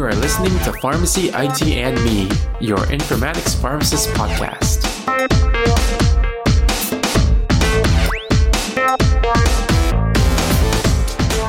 You are listening to Pharmacy IT and Me, your informatics pharmacist podcast.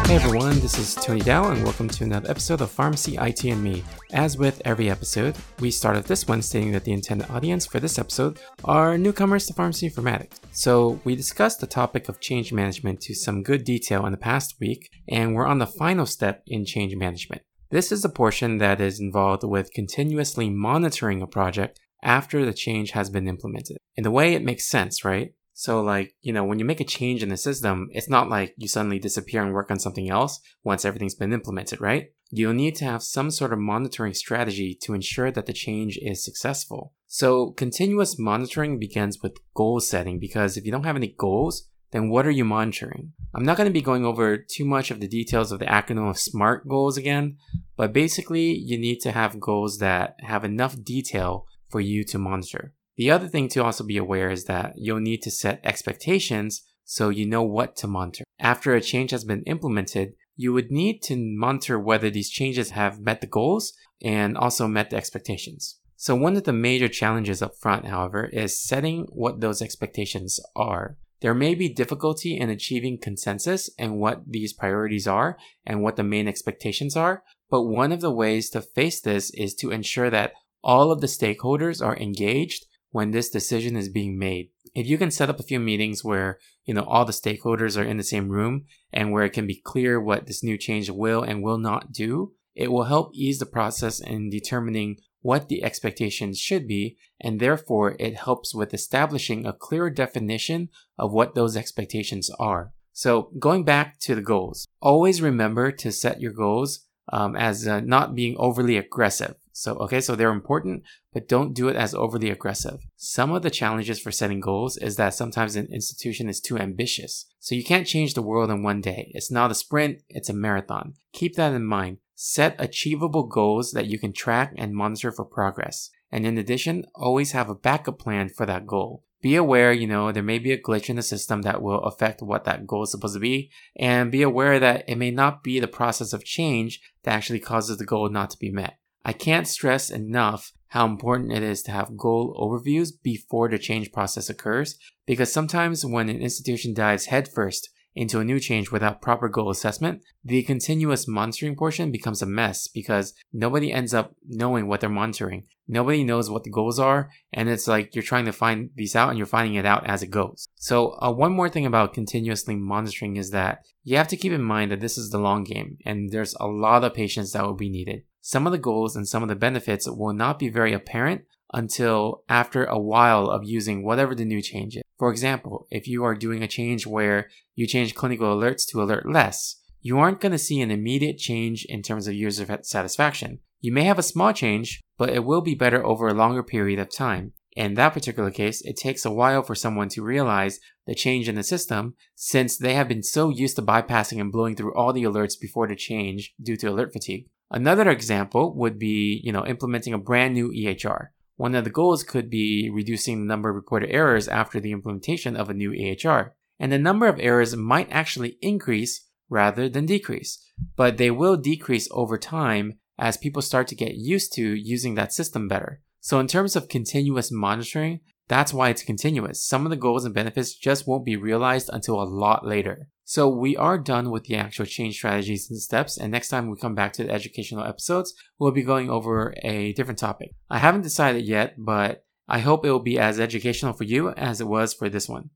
Hey everyone, this is Tony Dao, and welcome to another episode of Pharmacy IT and Me. As with every episode, we start off this one stating that the intended audience for this episode are newcomers to pharmacy informatics. So, we discussed the topic of change management to some good detail in the past week, and we're on the final step in change management. This is the portion that is involved with continuously monitoring a project after the change has been implemented. In a way, it makes sense, right? So like, you know, when you make a change in the system, it's not like you suddenly disappear and work on something else once everything's been implemented, right? You'll need to have some sort of monitoring strategy to ensure that the change is successful. So continuous monitoring begins with goal setting because if you don't have any goals, then what are you monitoring? I'm not going to be going over too much of the details of the acronym of SMART goals again, but basically you need to have goals that have enough detail for you to monitor. The other thing to also be aware is that you'll need to set expectations so you know what to monitor. After a change has been implemented, you would need to monitor whether these changes have met the goals and also met the expectations. So one of the major challenges up front, however, is setting what those expectations are. There may be difficulty in achieving consensus and what these priorities are and what the main expectations are, but one of the ways to face this is to ensure that all of the stakeholders are engaged when this decision is being made. If you can set up a few meetings where, you know, all the stakeholders are in the same room and where it can be clear what this new change will and will not do, it will help ease the process in determining what the expectations should be, and therefore it helps with establishing a clearer definition of what those expectations are. So, going back to the goals, always remember to set your goals um, as uh, not being overly aggressive. So, okay, so they're important, but don't do it as overly aggressive. Some of the challenges for setting goals is that sometimes an institution is too ambitious. So you can't change the world in one day. It's not a sprint, it's a marathon. Keep that in mind. Set achievable goals that you can track and monitor for progress. And in addition, always have a backup plan for that goal. Be aware, you know, there may be a glitch in the system that will affect what that goal is supposed to be, and be aware that it may not be the process of change that actually causes the goal not to be met. I can't stress enough how important it is to have goal overviews before the change process occurs because sometimes when an institution dives headfirst into a new change without proper goal assessment, the continuous monitoring portion becomes a mess because nobody ends up knowing what they're monitoring. Nobody knows what the goals are, and it's like you're trying to find these out and you're finding it out as it goes. So, uh, one more thing about continuously monitoring is that you have to keep in mind that this is the long game and there's a lot of patience that will be needed. Some of the goals and some of the benefits will not be very apparent until after a while of using whatever the new change is. For example, if you are doing a change where you change clinical alerts to alert less, you aren't going to see an immediate change in terms of user satisfaction. You may have a small change, but it will be better over a longer period of time. In that particular case, it takes a while for someone to realize the change in the system since they have been so used to bypassing and blowing through all the alerts before the change due to alert fatigue. Another example would be, you know, implementing a brand new EHR. One of the goals could be reducing the number of reported errors after the implementation of a new EHR. And the number of errors might actually increase rather than decrease, but they will decrease over time as people start to get used to using that system better. So in terms of continuous monitoring, that's why it's continuous. Some of the goals and benefits just won't be realized until a lot later. So we are done with the actual change strategies and steps. And next time we come back to the educational episodes, we'll be going over a different topic. I haven't decided yet, but I hope it will be as educational for you as it was for this one.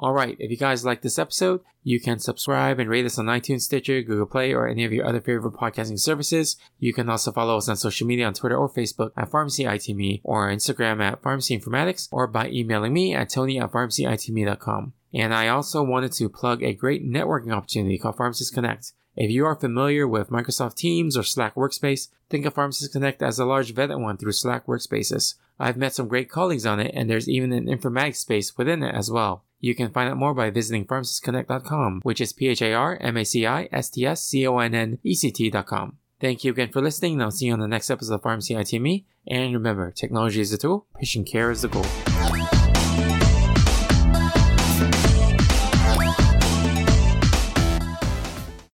Alright, if you guys like this episode, you can subscribe and rate us on iTunes, Stitcher, Google Play, or any of your other favorite podcasting services. You can also follow us on social media on Twitter or Facebook at PharmacyITMe or Instagram at Pharmacy Informatics or by emailing me at tony at pharmacyitme.com. And I also wanted to plug a great networking opportunity called Pharmacist Connect. If you are familiar with Microsoft Teams or Slack Workspace, think of Pharmacist Connect as a large vetted one through Slack Workspaces. I've met some great colleagues on it, and there's even an informatics space within it as well. You can find out more by visiting pharmacistsconnect.com, which is P-H-A-R-M-A-C-I-S-T-S-C-O-N-N-E-C-T.com. Thank you again for listening, and I'll see you on the next episode of Pharmacy ITME. And remember, technology is the tool, patient care is the goal.